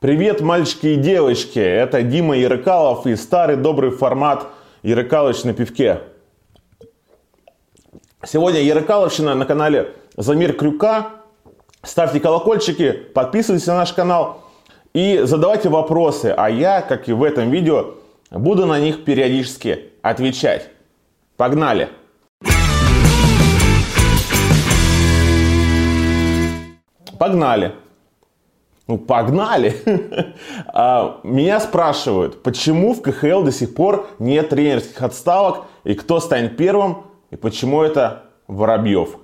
Привет, мальчики и девочки! Это Дима Ярыкалов и старый добрый формат Ярыкалыч на пивке. Сегодня Ярыкаловщина на канале Замир Крюка. Ставьте колокольчики, подписывайтесь на наш канал и задавайте вопросы, а я, как и в этом видео, буду на них периодически отвечать. Погнали! Погнали! Ну, погнали! А, меня спрашивают, почему в КХЛ до сих пор нет тренерских отставок, и кто станет первым, и почему это Воробьев.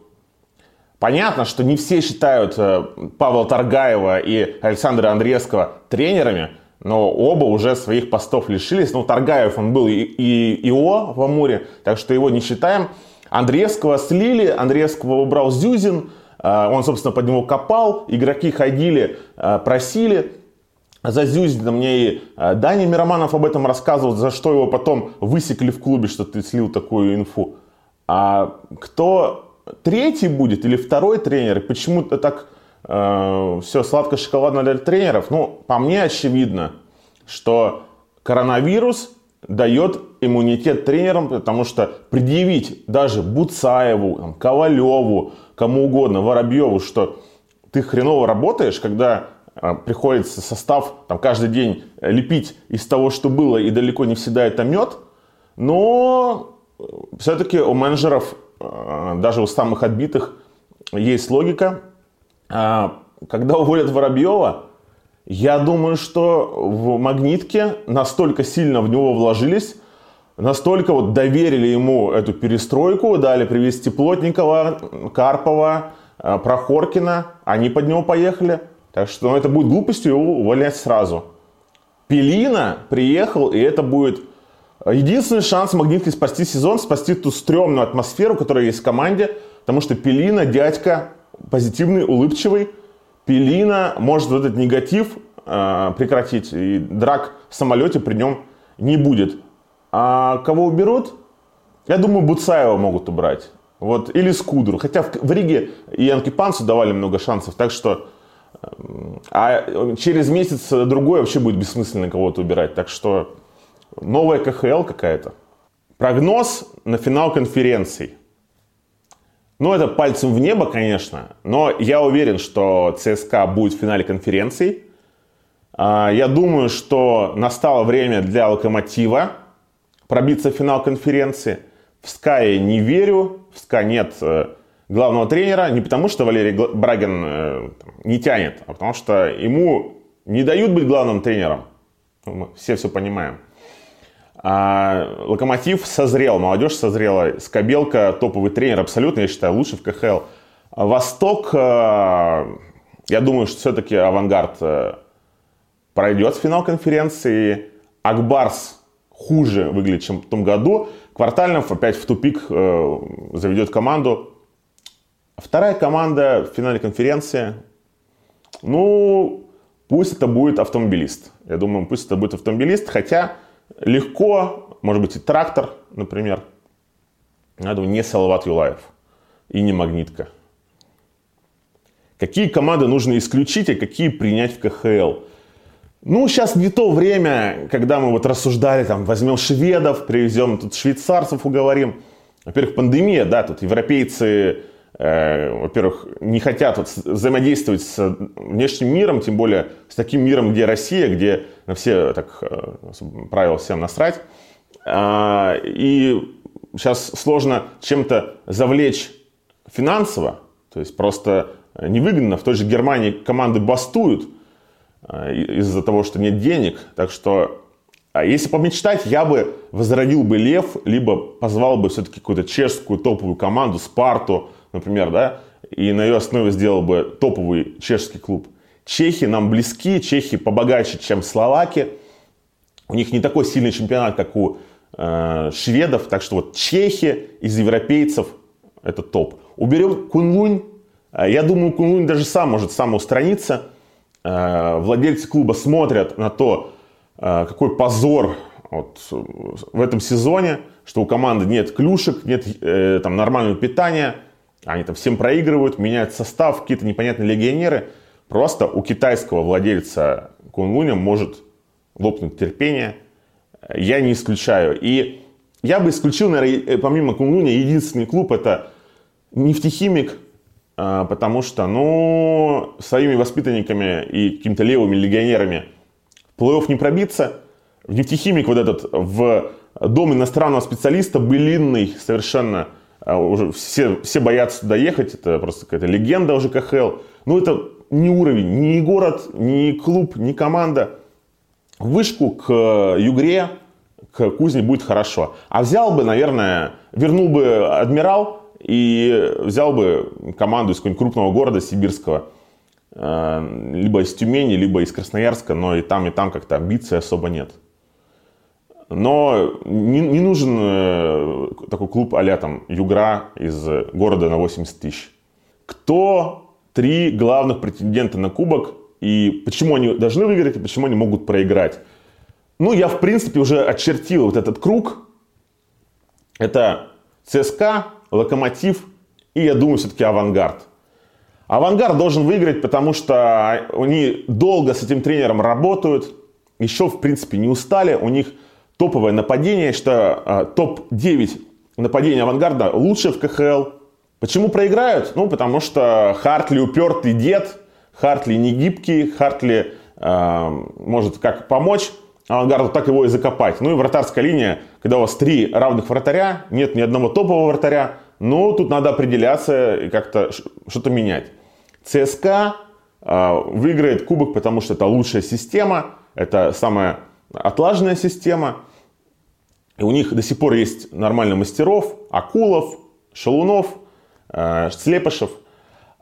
Понятно, что не все считают э, Павла Таргаева и Александра Андреевского тренерами, но оба уже своих постов лишились. Ну, Таргаев, он был и, и ИО в Амуре, так что его не считаем. Андреевского слили, Андреевского убрал Зюзин – он, собственно, под него копал, игроки ходили, а, просили. За Зюзина мне и а, Даня Мироманов об этом рассказывал, за что его потом высекли в клубе, что ты слил такую инфу. А кто третий будет или второй тренер, почему-то так э, все сладко-шоколадно для тренеров? Ну, по мне очевидно, что коронавирус дает иммунитет тренерам, потому что предъявить даже Буцаеву, там, Ковалеву, кому угодно, Воробьеву, что ты хреново работаешь, когда а, приходится состав там, каждый день лепить из того, что было, и далеко не всегда это мед, но все-таки у менеджеров, а, даже у самых отбитых, есть логика. А, когда уволят Воробьева, я думаю, что в магнитке настолько сильно в него вложились, настолько вот доверили ему эту перестройку, дали привести Плотникова, Карпова, э, Прохоркина, они под него поехали. Так что ну, это будет глупостью его увольнять сразу. Пелина приехал, и это будет единственный шанс Магнитки спасти сезон, спасти ту стрёмную атмосферу, которая есть в команде, потому что Пелина, дядька, позитивный, улыбчивый, Пелина может вот этот негатив э, прекратить, и драк в самолете при нем не будет. А кого уберут? Я думаю, Буцаева могут убрать. Вот, или Скудру. Хотя в, в Риге и Янки Панцу давали много шансов. Так что а через месяц другой вообще будет бессмысленно кого-то убирать. Так что новая КХЛ какая-то. Прогноз на финал конференции. Ну, это пальцем в небо, конечно, но я уверен, что ЦСКА будет в финале конференции. А, я думаю, что настало время для Локомотива пробиться в финал конференции. В СКА я не верю, в СКА нет э, главного тренера, не потому что Валерий Брагин э, не тянет, а потому что ему не дают быть главным тренером. Мы все все понимаем. А, Локомотив созрел, молодежь созрела. Скобелка топовый тренер, абсолютно, я считаю, лучший в КХЛ. Восток, э, я думаю, что все-таки авангард э, пройдет в финал конференции. Акбарс хуже выглядит, чем в том году. Квартальнов опять в тупик э, заведет команду. Вторая команда в финале конференции. Ну, пусть это будет автомобилист. Я думаю, пусть это будет автомобилист. Хотя легко, может быть и трактор, например. Я думаю, не Салават Юлаев и не Магнитка. Какие команды нужно исключить, а какие принять в КХЛ? Ну, сейчас не то время, когда мы вот рассуждали, там, возьмем шведов, привезем тут швейцарцев, уговорим. Во-первых, пандемия, да, тут европейцы, во-первых, не хотят вот взаимодействовать с внешним миром, тем более с таким миром, где Россия, где на все так э, правила всем насрать. А, и сейчас сложно чем-то завлечь финансово, то есть просто невыгодно. В той же Германии команды бастуют, Э, из-за того, что нет денег. Так что, а если помечтать, я бы возродил бы Лев, либо позвал бы все-таки какую-то чешскую топовую команду, Спарту, например, да, и на ее основе сделал бы топовый чешский клуб. Чехи нам близки, чехи побогаче, чем словаки. У них не такой сильный чемпионат, как у э, шведов. Так что вот чехи из европейцев это топ. Уберем Кунлунь. Э, я думаю, Кунлунь даже сам может самоустраниться. Э, владельцы клуба смотрят на то, э, какой позор вот в этом сезоне, что у команды нет клюшек, нет э, там нормального питания, они там всем проигрывают, меняют состав, какие-то непонятные легионеры. Просто у китайского владельца Кунлуня может лопнуть терпение. Я не исключаю. И я бы исключил, наверное, помимо Кунлуня, единственный клуб это нефтехимик, а, потому что, ну, своими воспитанниками и какими-то левыми легионерами плей-офф не пробиться. В нефтехимик вот этот в дом иностранного специалиста былинный совершенно уже все, все боятся туда ехать, это просто какая-то легенда уже КХЛ. Ну, это не уровень, ни город, ни клуб, ни команда. Вышку к Югре, к Кузне будет хорошо. А взял бы, наверное, вернул бы Адмирал и взял бы команду из какого-нибудь крупного города сибирского, э, либо из Тюмени, либо из Красноярска, но и там, и там как-то амбиций особо нет. Но не, не нужен э, такой клуб а там Югра из города на 80 тысяч. Кто три главных претендента на кубок и почему они должны выиграть и почему они могут проиграть? Ну, я, в принципе, уже очертил вот этот круг. Это ЦСКА, Локомотив и, я думаю, все-таки Авангард. Авангард должен выиграть, потому что они долго с этим тренером работают, еще, в принципе, не устали. У них топовое нападение, что э, топ-9 нападения Авангарда лучше в КХЛ. Почему проиграют? Ну, потому что Хартли упертый дед, Хартли не гибкий, Хартли э, может как помочь авангарду, так его и закопать. Ну и вратарская линия, когда у вас три равных вратаря, нет ни одного топового вратаря, ну тут надо определяться и как-то что-то менять. ЦСКА э, выиграет кубок, потому что это лучшая система, это самая отлаженная система. И у них до сих пор есть нормально мастеров, Акулов, Шалунов, э, Слепышев –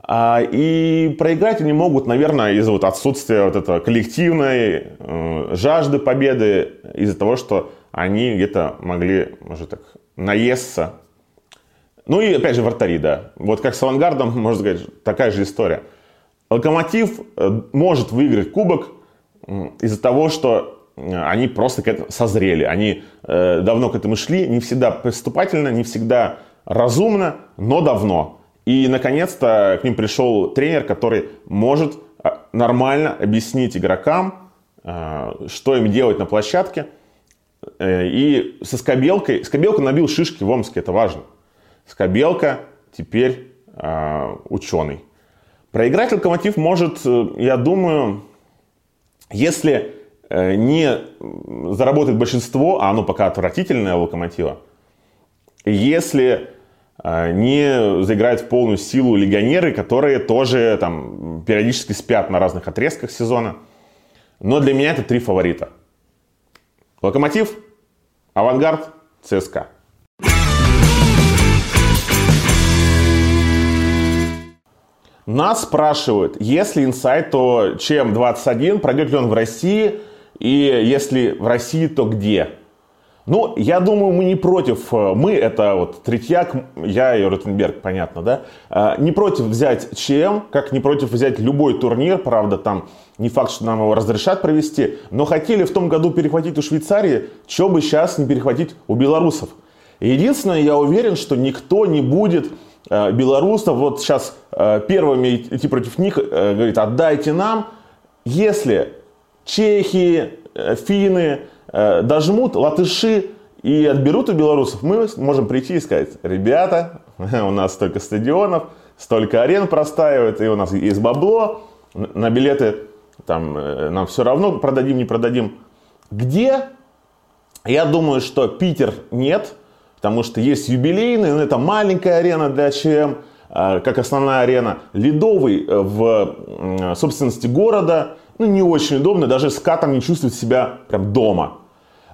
а, и проиграть они могут, наверное, из-за вот отсутствия вот этого коллективной э, жажды победы, из-за того, что они где-то могли, может так, наесться. Ну и опять же вратари, да. Вот как с авангардом, можно сказать, такая же история. Локомотив э, может выиграть кубок из-за того, что они просто к этому созрели. Они давно к этому шли, не всегда поступательно, не всегда разумно, но давно. И, наконец-то, к ним пришел тренер, который может а, нормально объяснить игрокам, а, что им делать на площадке. Э, и со Скобелкой... Скобелка набил шишки в Омске, это важно. Скобелка теперь а, ученый. Проиграть Локомотив может, э, я думаю, если э, не заработает большинство, а оно пока отвратительное Локомотива, если а, не заиграют в полную силу легионеры, которые тоже там периодически спят на разных отрезках сезона. Но для меня это три фаворита. Локомотив, Авангард, ЦСКА. Нас спрашивают, если инсайт, то ЧМ-21, пройдет ли он в России, и если в России, то где? Ну, я думаю, мы не против, э, мы это вот Третьяк, я и Ротенберг, понятно, да, э, не против взять ЧМ, как не против взять любой турнир, правда, там не факт, что нам его разрешат провести, но хотели в том году перехватить у Швейцарии, что бы сейчас не перехватить у белорусов. Единственное, я уверен, что никто не будет э, белорусов вот сейчас первыми идти против них, говорит, отдайте нам, если чехи, финны, Э, дожмут латыши и отберут у белорусов, мы можем прийти и сказать, ребята, у нас столько стадионов, столько арен простаивает, и у нас есть бабло, на билеты там, э, нам все равно, продадим, не продадим. Где? Я думаю, что Питер нет, потому что есть юбилейный, но это маленькая арена для ЧМ, э, как основная арена. Ледовый в собственности города, ну, не очень удобно, даже с катом не чувствует себя прям дома.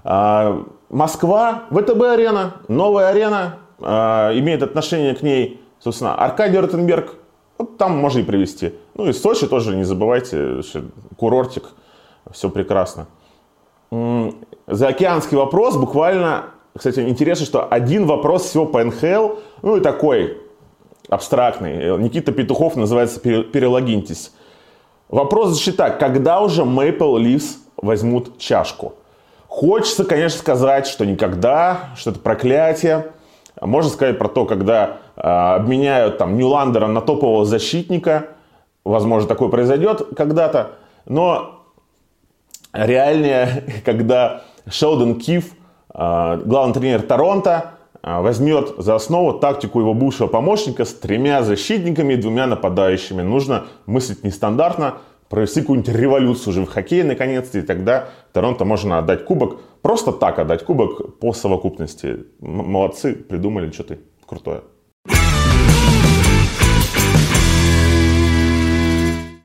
А, Москва, ВТБ-арена, новая арена, а, имеет отношение к ней, собственно, Аркадий Ротенберг, вот там можно и привести. Ну и Сочи тоже не забывайте, курортик, все прекрасно. Заокеанский вопрос, буквально, кстати, интересно, что один вопрос всего по НХЛ, ну и такой абстрактный. Никита Петухов называется «Перелогиньтесь». Вопрос звучит так, когда уже Maple Leafs возьмут чашку? Хочется, конечно, сказать, что никогда, что это проклятие. Можно сказать про то, когда э, обменяют там Ньюландера на топового защитника. Возможно, такое произойдет когда-то. Но реальнее, когда Шелдон Киф, э, главный тренер Торонто, возьмет за основу тактику его бывшего помощника с тремя защитниками и двумя нападающими. Нужно мыслить нестандартно, провести какую-нибудь революцию уже в хоккее наконец-то, и тогда Торонто можно отдать кубок. Просто так отдать кубок по совокупности. Молодцы, придумали что-то крутое.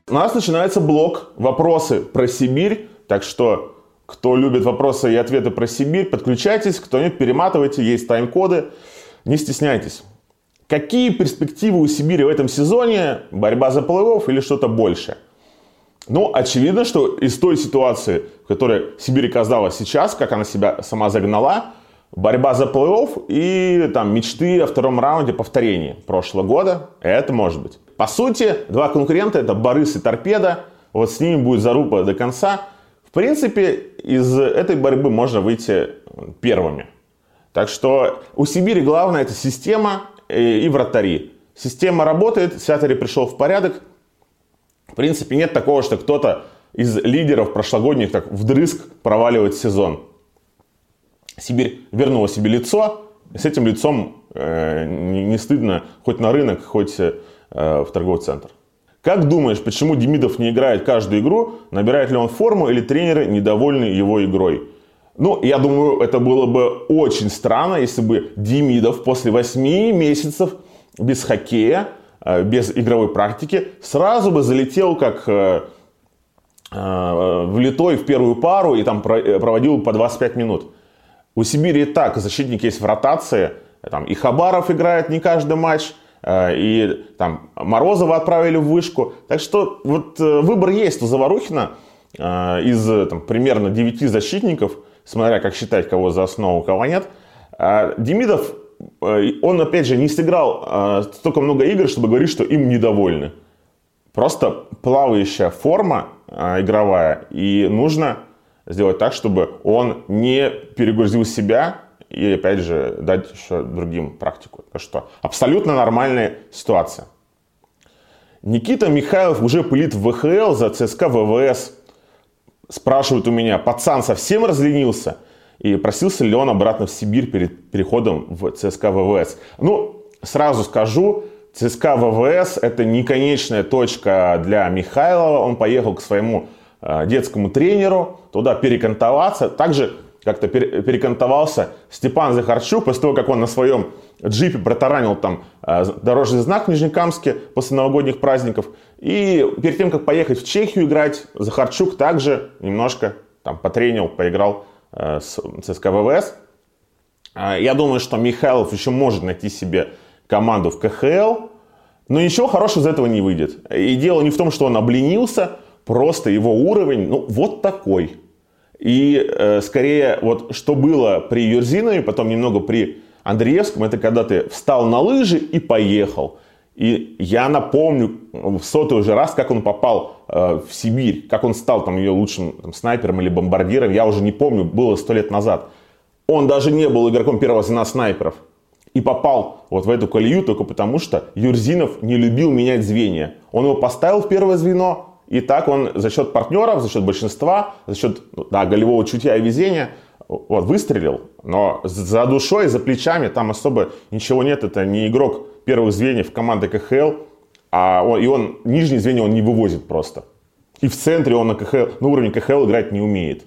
У нас начинается блок «Вопросы про Сибирь». Так что, кто любит вопросы и ответы про Сибирь, подключайтесь. Кто нет, перематывайте. Есть тайм-коды. Не стесняйтесь. Какие перспективы у Сибири в этом сезоне? Борьба за плей или что-то большее? Ну, очевидно, что из той ситуации, в которой Сибирь оказалась сейчас, как она себя сама загнала, борьба за плей-офф и там мечты о втором раунде повторения прошлого года, это может быть. По сути, два конкурента это Борис и Торпеда, вот с ними будет заруба до конца. Принципе, из этой борьбы можно выйти первыми. Так что у Сибири главное это система и вратари. Система работает, Сятари пришел в порядок, в принципе, нет такого, что кто-то из лидеров прошлогодних так вдрызг проваливает сезон. Сибирь вернула себе лицо, с этим лицом э, не стыдно хоть на рынок, хоть э, в торговый центр. Как думаешь, почему Демидов не играет каждую игру? Набирает ли он форму или тренеры недовольны его игрой? Ну, я думаю, это было бы очень странно, если бы Демидов после 8 месяцев без хоккея Э, без игровой практики, сразу бы залетел как э, э, влитой в первую пару и там проводил по 25 минут. У Сибири и так защитник есть в ротации. Там и Хабаров играет не каждый матч, и там Морозова отправили в вышку. Так что вот выбор есть у Заварухина из там, примерно 9 защитников, смотря как считать, кого за основу, кого нет. Демидов Э, он, опять же, не сыграл э, столько много игр, чтобы говорить, что им недовольны. Просто плавающая форма э, игровая, и нужно сделать так, чтобы он не перегрузил себя и, опять же, дать еще другим практику. Так что абсолютно нормальная ситуация. Никита Михайлов уже пылит в ВХЛ за ЦСКА ВВС. Спрашивают у меня, пацан совсем разленился? и просился ли он обратно в Сибирь перед переходом в ЦСКА ВВС. Ну, сразу скажу, ЦСКА ВВС это не конечная точка для Михайлова. Он поехал к своему э, детскому тренеру туда перекантоваться. Также как-то перекантовался Степан Захарчук после того, как он на своем джипе протаранил там э, дорожный знак в Нижнекамске после новогодних праздников. И перед тем, как поехать в Чехию играть, Захарчук также немножко там потренил, поиграл Э, с ЦСКА ВВС. А, я думаю, что Михайлов еще может найти себе команду в КХЛ, но ничего хорошего из этого не выйдет. И дело не в том, что он обленился, просто его уровень, ну, вот такой. И э, скорее, вот что было при Юрзинове, потом немного при Андреевском, это когда ты встал на лыжи и поехал. И я напомню в сотый уже раз, как он попал э, в Сибирь, как он стал там ее лучшим там, снайпером или бомбардиром, я уже не помню, было сто лет назад. Он даже не был игроком первого звена снайперов. И попал вот в эту колею только потому, что Юрзинов не любил менять звенья. Он его поставил в первое звено, и так он за счет партнеров, за счет большинства, за счет ну, да, голевого чутья и везения вот, выстрелил. Но за душой, за плечами там особо ничего нет. Это не игрок первых звеньев команды КХЛ, а он, и он нижние звенья он не вывозит просто. И в центре он на, КХЛ, на уровне КХЛ играть не умеет.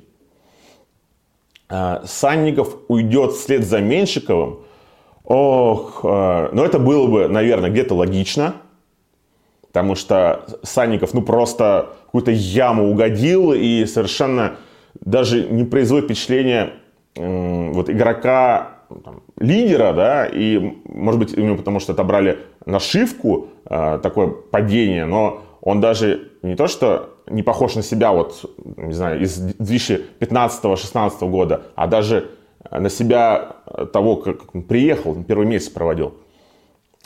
А, Санников уйдет вслед за Меньшиковым. Ох, а, но это было бы, наверное, где-то логично. Потому что Санников, ну, просто какую-то яму угодил и совершенно даже не производит впечатление вот игрока там, лидера, да, и, может быть, именно потому что отобрали нашивку, э, такое падение, но он даже не то, что не похож на себя, вот, не знаю, из 2015-16 года, а даже на себя того, как он приехал, первый месяц проводил.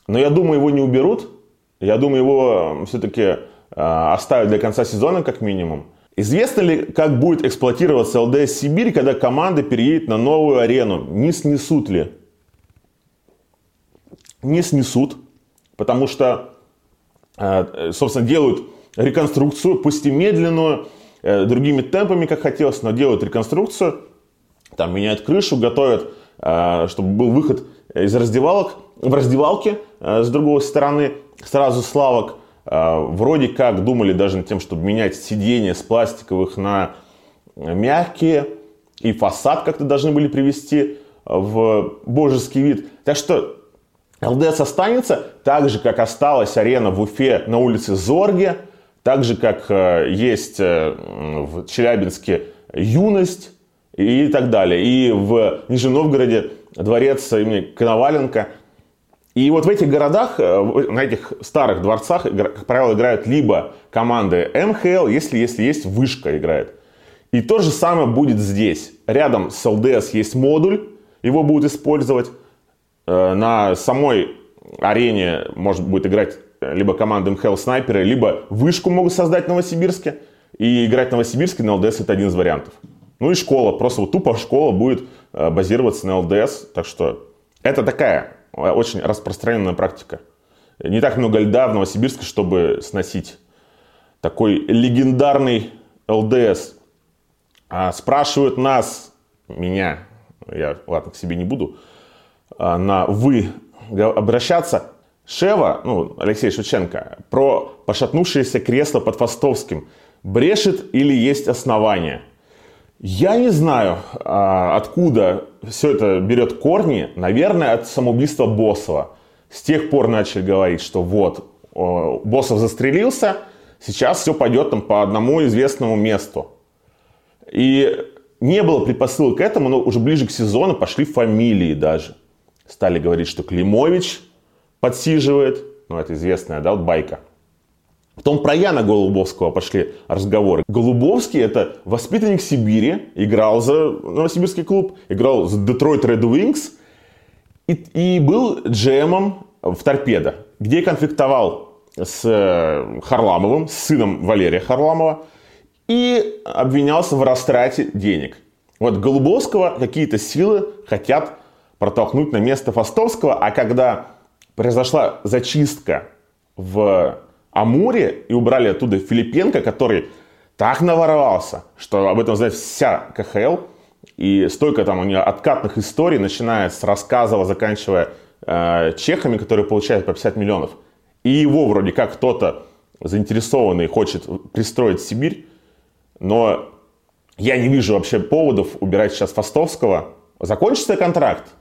Но я думаю, его не уберут. Я думаю, его все-таки э, оставят для конца сезона, как минимум. Известно ли, как будет эксплуатироваться ЛДС Сибирь, когда команда переедет на новую арену? Не снесут ли? Не снесут, потому что, э, собственно, делают реконструкцию, пусть и медленную. э, другими темпами, как хотелось, но делают реконструкцию, там меняют крышу, готовят, э, чтобы был выход из раздевалок, в раздевалке с другой стороны, сразу славок. Вроде как думали даже над тем, чтобы менять сиденья с пластиковых на мягкие, и фасад как-то должны были привести в божеский вид. Так что ЛДС останется так же, как осталась арена в Уфе на улице Зорге, так же, как э, есть э, в Челябинске юность и так далее. И в Нижнем Новгороде дворец имени Коноваленко. И вот в этих городах, э, на этих старых дворцах, как правило, играют либо команды МХЛ, если, если есть вышка играет. И то же самое будет здесь. Рядом с ЛДС есть модуль, его будут использовать. Э, на самой арене может будет играть либо команда МХЛ снайперы, либо вышку могут создать в Новосибирске. И играть в Новосибирске на ЛДС это один из вариантов. Ну и школа, просто вот тупо школа будет э, базироваться на ЛДС. Так что это такая э, очень распространенная практика. Не так много льда в Новосибирске, чтобы сносить такой легендарный ЛДС. А спрашивают нас, меня, я, ладно, к себе не буду, а, на «вы» обращаться. Шева, ну, Алексей Шевченко, про пошатнувшееся кресло под Фастовским. Брешет или есть основания? Я не знаю, а, откуда все это берет корни. Наверное, от самоубийства Боссова. С тех пор начали говорить, что вот, Боссов застрелился, сейчас все пойдет там по одному известному месту. И не было предпосылок к этому, но уже ближе к сезону пошли фамилии даже. Стали говорить, что Климович подсиживает. Ну, это известная, да, вот байка. Потом про Яна Голубовского пошли разговоры. Голубовский это воспитанник Сибири, играл за Новосибирский клуб, играл за Детройт Wings и, и был джемом в Торпедо, где конфликтовал с э, Харламовым, с сыном Валерия Харламова, и обвинялся в растрате денег. Вот Голубовского какие-то силы хотят протолкнуть на место Фастовского, а когда произошла зачистка в Амуре и убрали оттуда Филипенко, который так наворовался, что об этом знает вся КХЛ, и столько там у нее откатных историй, начиная с рассказов, заканчивая э, чехами, которые получают по 50 миллионов. И его вроде как кто-то заинтересованный хочет пристроить в Сибирь, но я не вижу вообще поводов убирать сейчас Фастовского. Закончится контракт,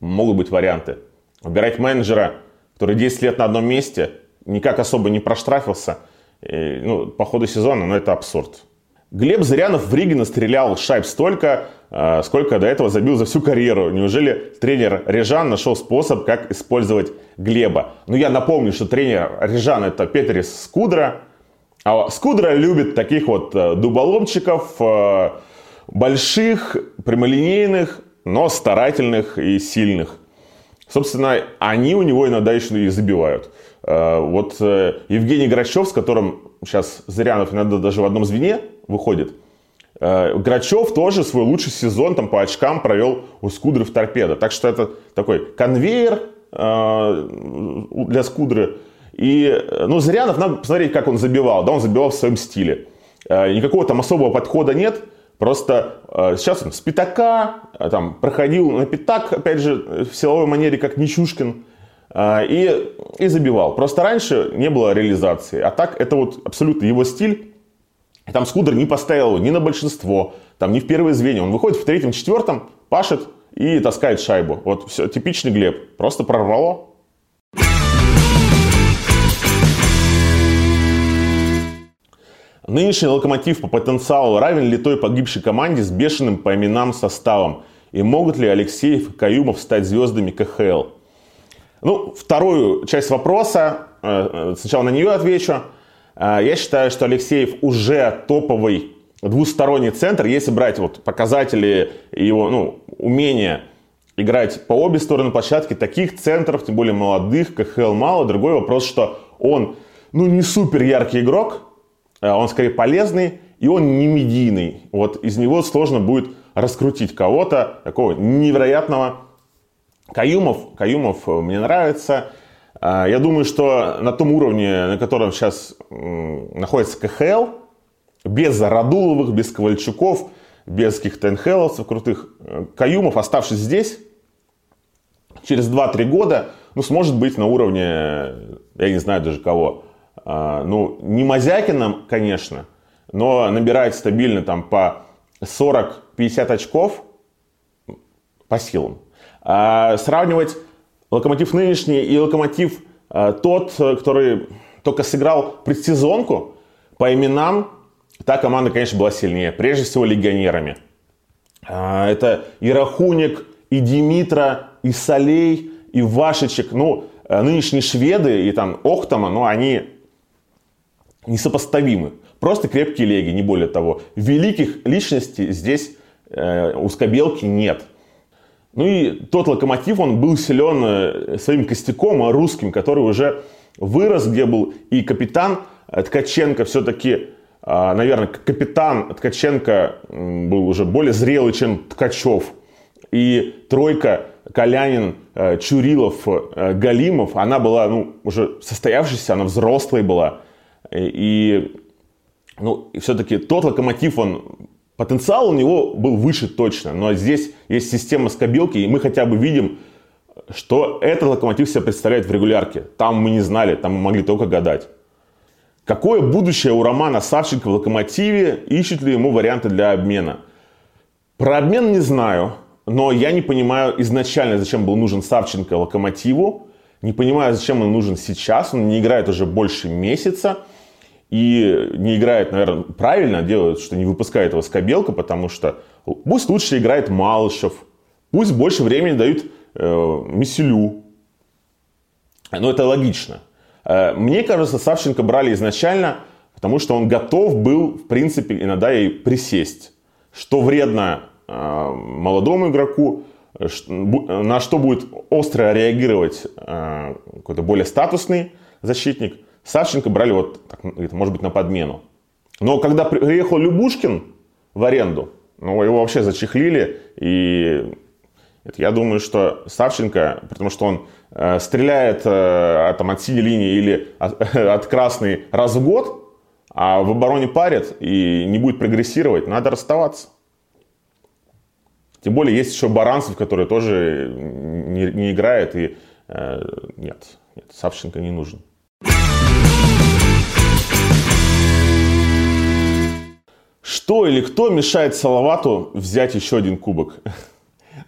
могут быть варианты. Выбирать менеджера, который 10 лет на одном месте, никак особо не проштрафился, и, ну, по ходу сезона, ну, это абсурд. Глеб Зырянов в Риге настрелял шайб столько, э, сколько до этого забил за всю карьеру. Неужели тренер Режан нашел способ, как использовать Глеба? Ну, я напомню, что тренер Режан это Петерис Скудра. А Скудра любит таких вот э, дуболомчиков, э, больших, прямолинейных, но старательных и сильных. Собственно, они у него иногда еще и забивают. Э, вот э, Евгений Грачев, с которым сейчас Зырянов иногда даже в одном звене выходит, э, Грачев тоже свой лучший сезон там, по очкам провел у Скудры в торпедо. Так что это такой конвейер для Скудры. И, ну, Зырянов, надо посмотреть, как он забивал. Да, он забивал в своем стиле. Никакого там особого подхода нет. Просто сейчас он с пятака, там, проходил на пятак, опять же, в силовой манере, как Нечушкин, и, и забивал. Просто раньше не было реализации. А так, это вот абсолютно его стиль. И там Скудер не поставил его ни на большинство, там, ни в первые звенья. Он выходит в третьем, четвертом, пашет и таскает шайбу. Вот все, типичный Глеб. Просто прорвало. Нынешний локомотив по потенциалу равен ли той погибшей команде с бешеным по именам составом? И могут ли Алексеев и Каюмов стать звездами КХЛ? Ну, вторую часть вопроса, э, э, сначала на нее отвечу. Э, я считаю, что Алексеев уже топовый двусторонний центр, если брать вот показатели его ну, умения играть по обе стороны площадки, таких центров, тем более молодых, КХЛ мало. Другой вопрос, что он ну, не супер яркий игрок, он скорее полезный, и он не медийный. Вот из него сложно будет раскрутить кого-то такого невероятного. Каюмов, Каюмов мне нравится. Э, я думаю, что на том уровне, на котором сейчас находится КХЛ, без Радуловых, без Ковальчуков, без каких-то НХЛовцев крутых. Каюмов, оставшись здесь, через 2-3 года, ну, сможет быть на уровне, я не знаю даже кого, а, ну, не Мазякиным, конечно, но набирать стабильно там по 40-50 очков по силам. А сравнивать локомотив нынешний и локомотив а, тот, который только сыграл предсезонку, по именам та команда, конечно, была сильнее. Прежде всего легионерами. А, это и Рахуник, и Димитра, и Солей, и Вашичек. Ну, э, нынешние шведы и там Охтама, ну, они несопоставимы. Просто крепкие леги, не более того. Великих личностей здесь э, у Скобелки нет. Ну и тот локомотив, он был силен э, своим костяком а русским, который уже вырос, где был и капитан Ткаченко все-таки, а, наверное, капитан Ткаченко был уже более зрелый, чем Ткачев. И тройка Калянин, э, Чурилов, э, Галимов, она была ну, уже состоявшаяся, она взрослой была. И, ну, и все-таки тот локомотив, он потенциал у него был выше точно. Но здесь есть система скобилки, и мы хотя бы видим, что этот локомотив себя представляет в регулярке. Там мы не знали, там мы могли только гадать. Какое будущее у Романа Савченко в «Локомотиве»? Ищут ли ему варианты для обмена? Про обмен не знаю, но я не понимаю изначально, зачем был нужен Савченко «Локомотиву». Не понимаю, зачем он нужен сейчас. Он не играет уже больше месяца. И не играет, наверное, правильно делают, что не выпускает его Скобелка, потому что пусть лучше играет Малышев. Пусть больше времени дают э, Миселю. Но это логично. Э, мне кажется, Савченко брали изначально, потому что он готов был, в принципе, иногда и присесть. Что вредно э, молодому игроку, на что будет остро реагировать э, какой-то более статусный защитник. Савченко брали вот, так, может быть, на подмену. Но когда приехал Любушкин в аренду, ну, его вообще зачехлили, и я думаю, что Савченко, потому что он э, стреляет э, там, от синей линии или от, от красной раз в год, а в обороне парит и не будет прогрессировать, надо расставаться. Тем более есть еще Баранцев, который тоже не, не играет. И э, нет, нет, Савченко не нужен. Что или кто мешает Салавату взять еще один кубок?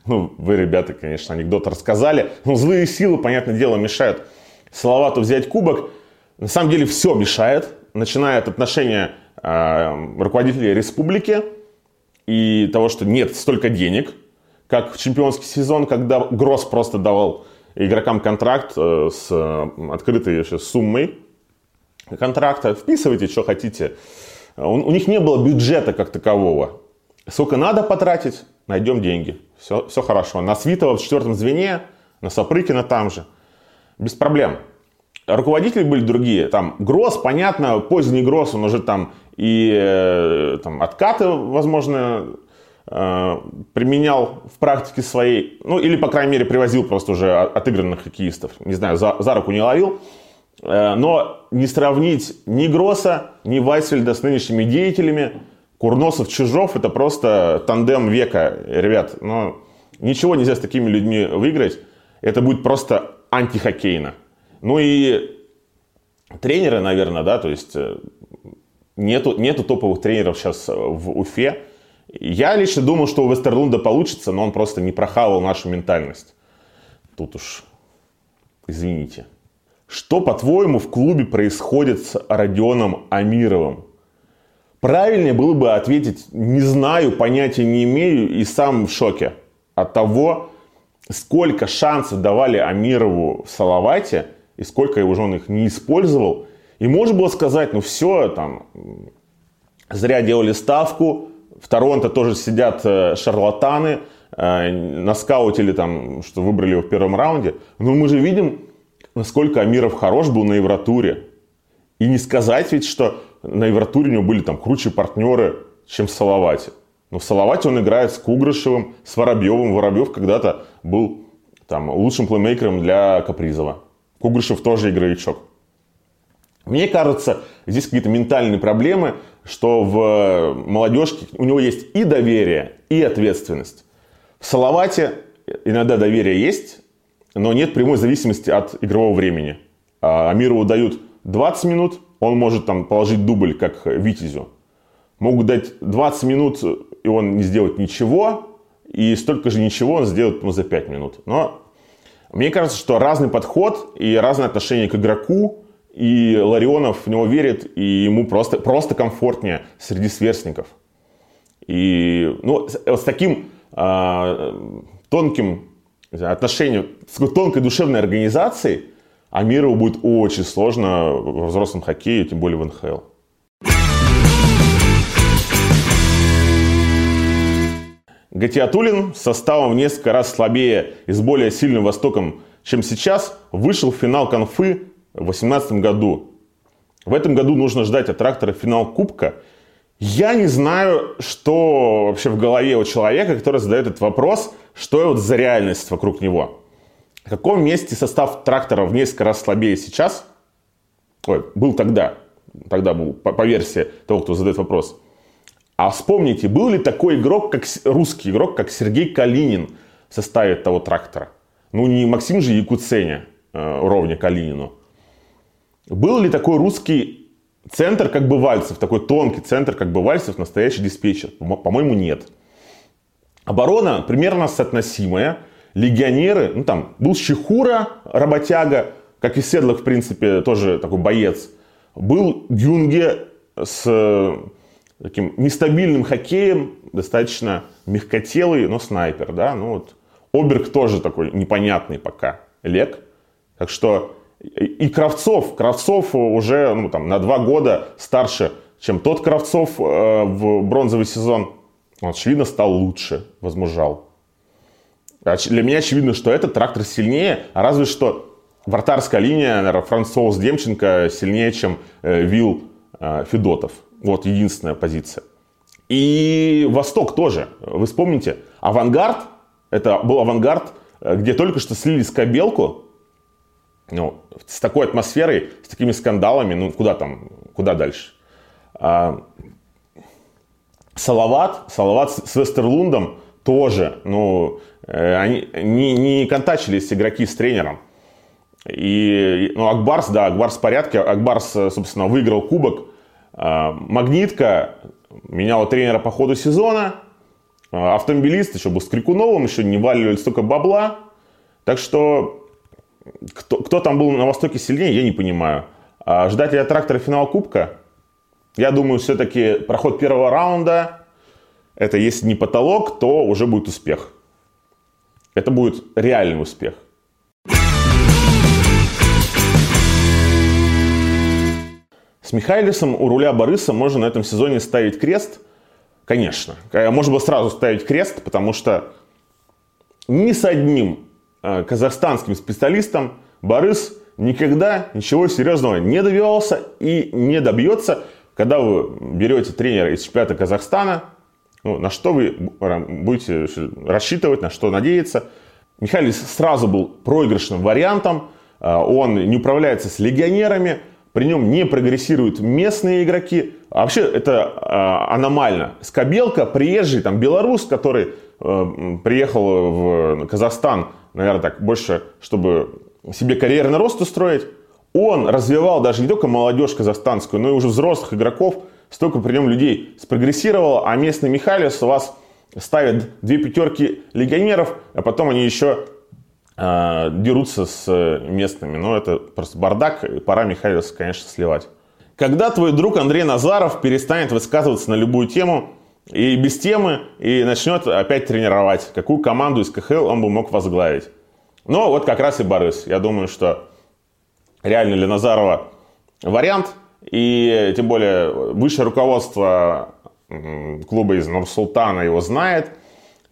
Ну, вы, ребята, конечно, анекдот рассказали. Но злые силы, понятное дело, мешают Салавату взять кубок. На самом деле все мешает, начиная от отношения э, руководителей республики и того, что нет столько денег, как в чемпионский сезон, когда Гросс просто давал игрокам контракт э, с э, открытой еще суммой контракта. Вписывайте, что хотите. У, у них не было бюджета как такового. Сколько надо потратить, найдем деньги. Все, все хорошо. На Свитова в четвертом звене, на Сапрыкина там же. Без проблем. Руководители были другие. Там Гросс, понятно, поздний Гросс, он уже там и э, там, откаты, возможно, э, применял в практике своей. Ну, или, по крайней мере, привозил просто уже отыгранных хоккеистов. Не знаю, за, за руку не ловил. Э, но не сравнить ни Гросса, ни Вайсфельда с нынешними деятелями – Курносов-Чижов это просто тандем века, ребят. Но ничего нельзя с такими людьми выиграть. Это будет просто антихоккейно. Ну и тренеры, наверное, да, то есть э, нету, нету топовых тренеров сейчас в Уфе. Я лично думал, что у Вестерлунда получится, но он просто не прохавал нашу ментальность. Тут уж, извините. Что, по-твоему, в клубе происходит с Родионом Амировым? Правильнее было бы ответить «не знаю, понятия не имею» и сам в шоке от того, сколько шансов давали Амирову в Салавате и сколько уже он их не использовал. И можно было сказать, ну все, там, зря делали ставку, в Торонто тоже сидят э, шарлатаны, э, наскаутили там, что выбрали его в первом раунде. Но мы же видим, насколько Амиров хорош был на Евротуре. И не сказать ведь, что на Евротуре у него были там круче партнеры, чем в Салавате. Но в Салавате он играет с Кугрышевым, с Воробьевым. Воробьев когда-то был там, лучшим плеймейкером для Капризова. Кугрышев тоже игровичок. Мне кажется, здесь какие-то ментальные проблемы. что в молодежке у него есть и доверие, и ответственность. В Салавате иногда доверие есть, но нет прямой зависимости от игрового времени. А Амирову дают 20 минут, он может там положить дубль, как Витязю. Могут дать 20 минут, и он не сделает ничего, и столько же ничего он сделает ну, за 5 минут. Но мне кажется, что разный подход и разное отношение к игроку, и Ларионов в него верит, и ему просто, просто комфортнее среди сверстников. И ну, с, с таким э, тонким отношением, с тонкой душевной организацией Амирову будет очень сложно во взрослом хоккее, тем более в НХЛ. Гатиатулин составом в несколько раз слабее и с более сильным Востоком, чем сейчас, вышел в финал конфы в 2018 году. В этом году нужно ждать от трактора финал Кубка. Я не знаю, что вообще в голове у человека, который задает этот вопрос, что вот за реальность вокруг него. В каком месте состав трактора в несколько раз слабее сейчас? Ой, был тогда. Тогда был по, по версии того, кто задает вопрос. А вспомните, был ли такой игрок, как русский игрок, как Сергей Калинин в составе того трактора? Ну, не Максим же Якуценя, э, ровня Калинину. Был ли такой русский центр, как бы Вальцев, такой тонкий центр, как бы Вальцев, настоящий диспетчер? По-моему, нет. Оборона примерно соотносимая. Легионеры, ну там, был Щехура, работяга, как и Седлок, в принципе, тоже такой боец. Был Гюнге с таким нестабильным хоккеем, достаточно мягкотелый, но снайпер, да, ну вот. Оберг тоже такой непонятный пока, Лек. Так что и Кравцов, Кравцов уже ну, там, на два года старше, чем тот Кравцов э, в бронзовый сезон. Он, очевидно, стал лучше, возмужал. Для меня очевидно, что этот трактор сильнее, а разве что вратарская линия, наверное, Францоус Демченко сильнее, чем э, Вил э, Федотов. Вот единственная позиция. И Восток тоже. Вы вспомните, авангард, это был авангард, э, где только что слили скобелку, ну, с такой атмосферой, с такими скандалами, ну, куда там, куда дальше? А, Салават, Салават с Вестерлундом тоже, ну, э, они не, не контачились игроки с тренером. И, ну, Акбарс, да, Акбарс в порядке. Акбарс, собственно, выиграл кубок а, магнитка меняла тренера по ходу сезона. А, автомобилист еще был с Крикуновым, еще не валивали столько бабла. Так что кто, кто там был на Востоке сильнее, я не понимаю. А ждать ли от трактора финал Кубка? Я думаю, все-таки проход первого раунда, это если не потолок, то уже будет успех. Это будет реальный успех. С Михайлисом у руля Бориса можно на этом сезоне ставить крест. Конечно. Э, можно было сразу ставить крест, потому что ни с одним казахстанским специалистом Борис никогда ничего серьезного не добивался и не добьется, когда вы берете тренера из чемпионата Казахстана, ну, на что вы будете рассчитывать, на что надеяться. Михайлис сразу был проигрышным вариантом, э, он не управляется с легионерами, при нем не прогрессируют местные игроки. А вообще это э, аномально. Скобелка, приезжий, там, белорус, который э, приехал в Казахстан, наверное, так больше, чтобы себе карьерный рост устроить, он развивал даже не только молодежь казахстанскую, но и уже взрослых игроков. Столько при нем людей спрогрессировало, а местный Михайлис у вас ставит две пятерки легионеров, а потом они еще э, дерутся с местными. Но это просто бардак, и пора Михайловса, конечно, сливать. Когда твой друг Андрей Назаров перестанет высказываться на любую тему, и без темы, и начнет опять тренировать, какую команду из КХЛ он бы мог возглавить. Но вот как раз и Борис. Я думаю, что реально для Назарова вариант. И тем более высшее руководство клуба из Нур-Султана его знает –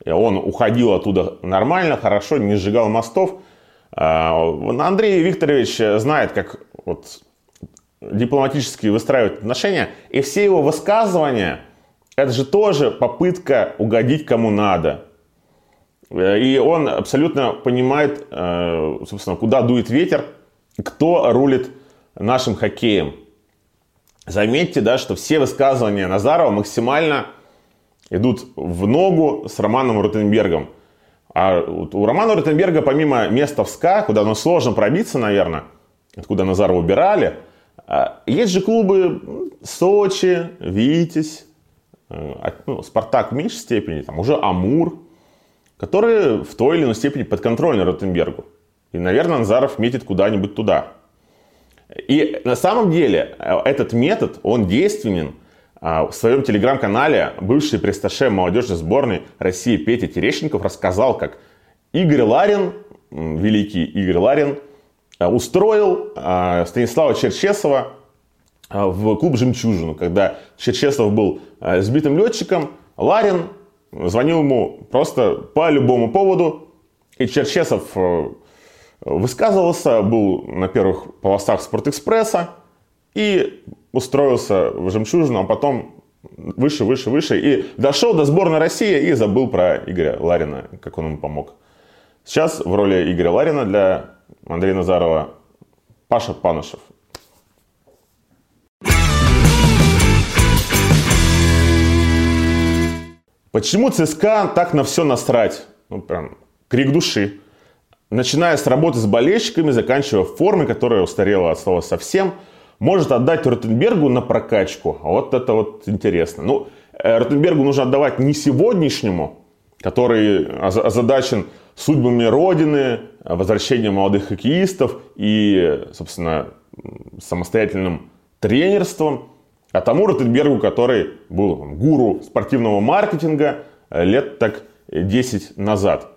он уходил оттуда нормально, хорошо, не сжигал мостов. А, Андрей Викторович знает, как вот дипломатически выстраивать отношения. И все его высказывания, это же тоже попытка угодить кому надо. И он абсолютно понимает, э, собственно, куда дует ветер, кто рулит нашим хоккеем. Заметьте, да, что все высказывания Назарова максимально идут в ногу с Романом Ротенбергом. А у Романа Ротенберга, помимо места в СКА, куда ну, сложно пробиться, наверное, откуда Назарова убирали, а, есть же клубы Сочи, Витязь, э, ну, Спартак в меньшей степени, там уже Амур, которые в той или иной степени подконтрольны Ротенбергу. И, наверное, Назаров метит куда-нибудь туда. И на самом деле э, этот метод, он действенен. А, в своем телеграм-канале бывший престаше молодежной сборной России Петя Терещенков рассказал, как Игорь Ларин, великий Игорь Ларин, э, устроил э, Станислава Черчесова в клуб «Жемчужину», когда Черчесов был сбитым летчиком, Ларин звонил ему просто по любому поводу, и Черчесов высказывался, был на первых полосах Спортэкспресса и устроился в «Жемчужину», а потом выше, выше, выше. И дошел до сборной России и забыл про Игоря Ларина, как он ему помог. Сейчас в роли Игоря Ларина для Андрея Назарова Паша Панышев. Почему ЦСКА так на все насрать? Ну, прям крик души. Начиная с работы с болельщиками, заканчивая формой, которая устарела от слова совсем, может отдать Ротенбергу на прокачку. Вот это вот интересно. Ну, э, Ротенбергу нужно отдавать не сегодняшнему, который озадачен судьбами Родины, возвращением молодых хоккеистов и, собственно, самостоятельным тренерством, а тому Ротенбергу, который был гуру спортивного маркетинга э, лет так 10 назад.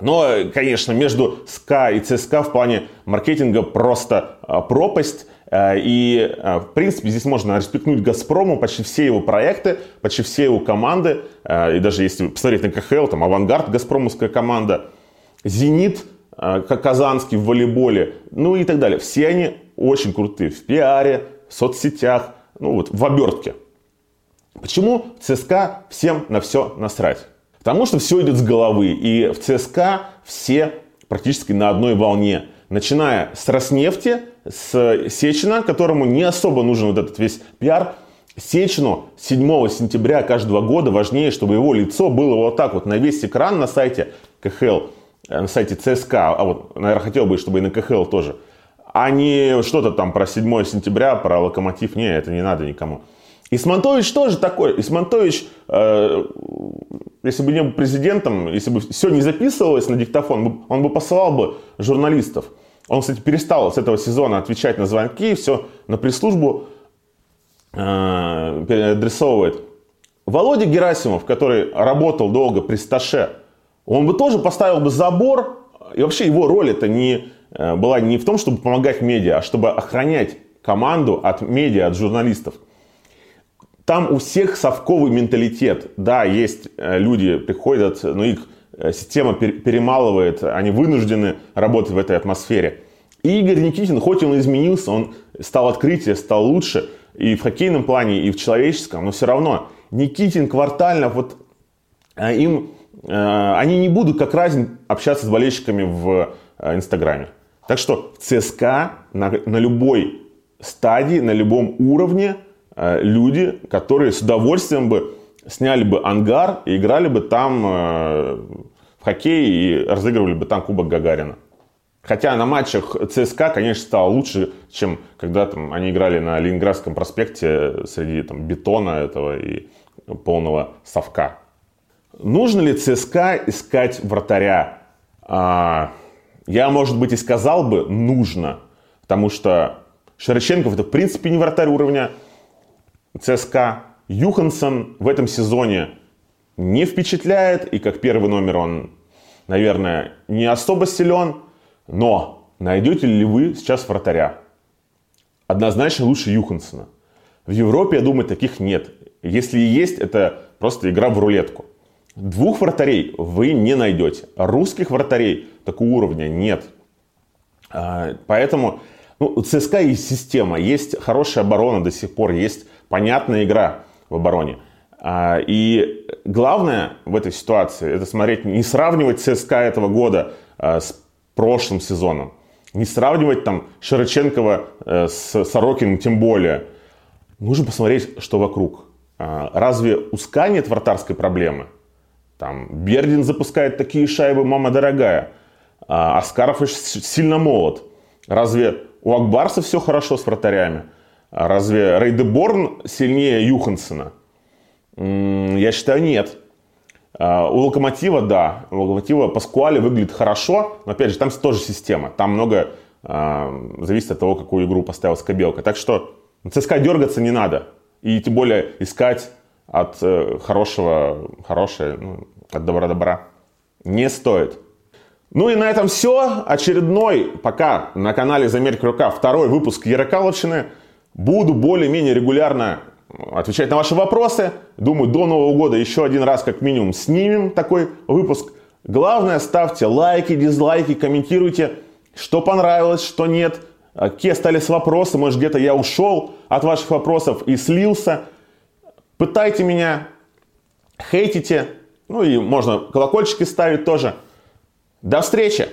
Но, конечно, между СКА и ЦСКА в плане маркетинга просто а, пропасть. А, и, в принципе, здесь можно респектнуть «Газпрому», почти все его проекты, почти все его команды. И даже если посмотреть на КХЛ, там «Авангард», «Газпромовская команда», «Зенит», Казанский в волейболе, ну и так далее. Все они очень крутые в пиаре, в соцсетях, ну вот в обертке. Почему ЦСКА всем на все насрать? Потому что все идет с головы. И в ЦСКА все практически на одной волне. Начиная с Роснефти, с Сечина, которому не особо нужен вот этот весь пиар. Сечину 7 сентября каждого года важнее, чтобы его лицо было вот так вот на весь экран на сайте КХЛ, э, на сайте ЦСКА, а вот, наверное, хотел бы, чтобы и на КХЛ тоже, а не что-то там про 7 сентября, про локомотив, не, это не надо никому. Исмантович тоже такой. Исмантович, э, если бы не был президентом, если бы все не записывалось на диктофон, он бы посылал бы журналистов. Он, кстати, перестал с этого сезона отвечать на звонки, все на пресс-службу э, переадресовывает. Володя Герасимов, который работал долго при Сташе, он бы тоже поставил бы забор. И вообще его роль это не, была не в том, чтобы помогать медиа, а чтобы охранять команду от медиа, от журналистов. Там у всех совковый менталитет. Да, есть э, люди, приходят, но их э, система перемалывает, они вынуждены работать в этой атмосфере. И Игорь Никитин, хоть он изменился, он стал открытие, стал лучше и в хоккейном плане, и в человеческом, но все равно Никитин, Квартальнов, вот э, им, они не будут как разин общаться с болельщиками в Инстаграме. Так что ЦСКА на, на любой стадии, на любом уровне Э, люди, которые с удовольствием бы сняли бы ангар и играли бы там э, в хоккей и разыгрывали бы там Кубок Гагарина. Хотя на матчах ЦСКА, конечно, стало лучше, чем когда там, они играли на Ленинградском проспекте среди там, бетона этого и полного совка. Нужно ли ЦСКА искать вратаря? А, я, может быть, и сказал бы, нужно. Потому что Шерченков это, в принципе, не вратарь уровня ЦСКА. Юхансон в этом сезоне не впечатляет, и как первый номер он, наверное, не особо силен. Но найдете ли вы сейчас вратаря? Однозначно лучше Юхансона. В Европе, я думаю, таких нет. Если и есть, это просто игра в рулетку. Двух вратарей вы не найдете. Русских вратарей такого уровня нет. А, поэтому ну, у ЦСКА есть система, есть хорошая оборона до сих пор, есть понятная игра в обороне. А, и главное в этой ситуации это смотреть, не сравнивать ЦСКА этого года а, с прошлым сезоном. Не сравнивать там Широченкова э, с Сорокиным тем более. нужно посмотреть, что вокруг. Разве у СКА нет вратарской проблемы? Там Бердин запускает такие шайбы, мама дорогая. А Аскаров сильно молод. Разве у Акбарса все хорошо с вратарями? А разве Рейдеборн сильнее Юхансена? Я считаю, нет. А, у Локомотива, да. У Локомотива Паскуали выглядит хорошо, но опять же, там тоже система. Там много зависит от того, какую игру поставил Скобелка. Так что ЦСКА дергаться не надо. И тем более искать от э, хорошего, хорошее, ну, от добра-добра не стоит. Ну и на этом все. Очередной, пока на канале Замерь Рука, второй выпуск Ярокаловщины. Буду более-менее регулярно отвечать на ваши вопросы. Думаю, до Нового года еще один раз как минимум снимем такой выпуск. Главное, ставьте лайки, дизлайки, комментируйте, что понравилось, что нет. Какие остались вопросы, может где-то я ушел от ваших вопросов и слился. Пытайте меня, хейтите, ну и можно колокольчики ставить тоже. До встречи!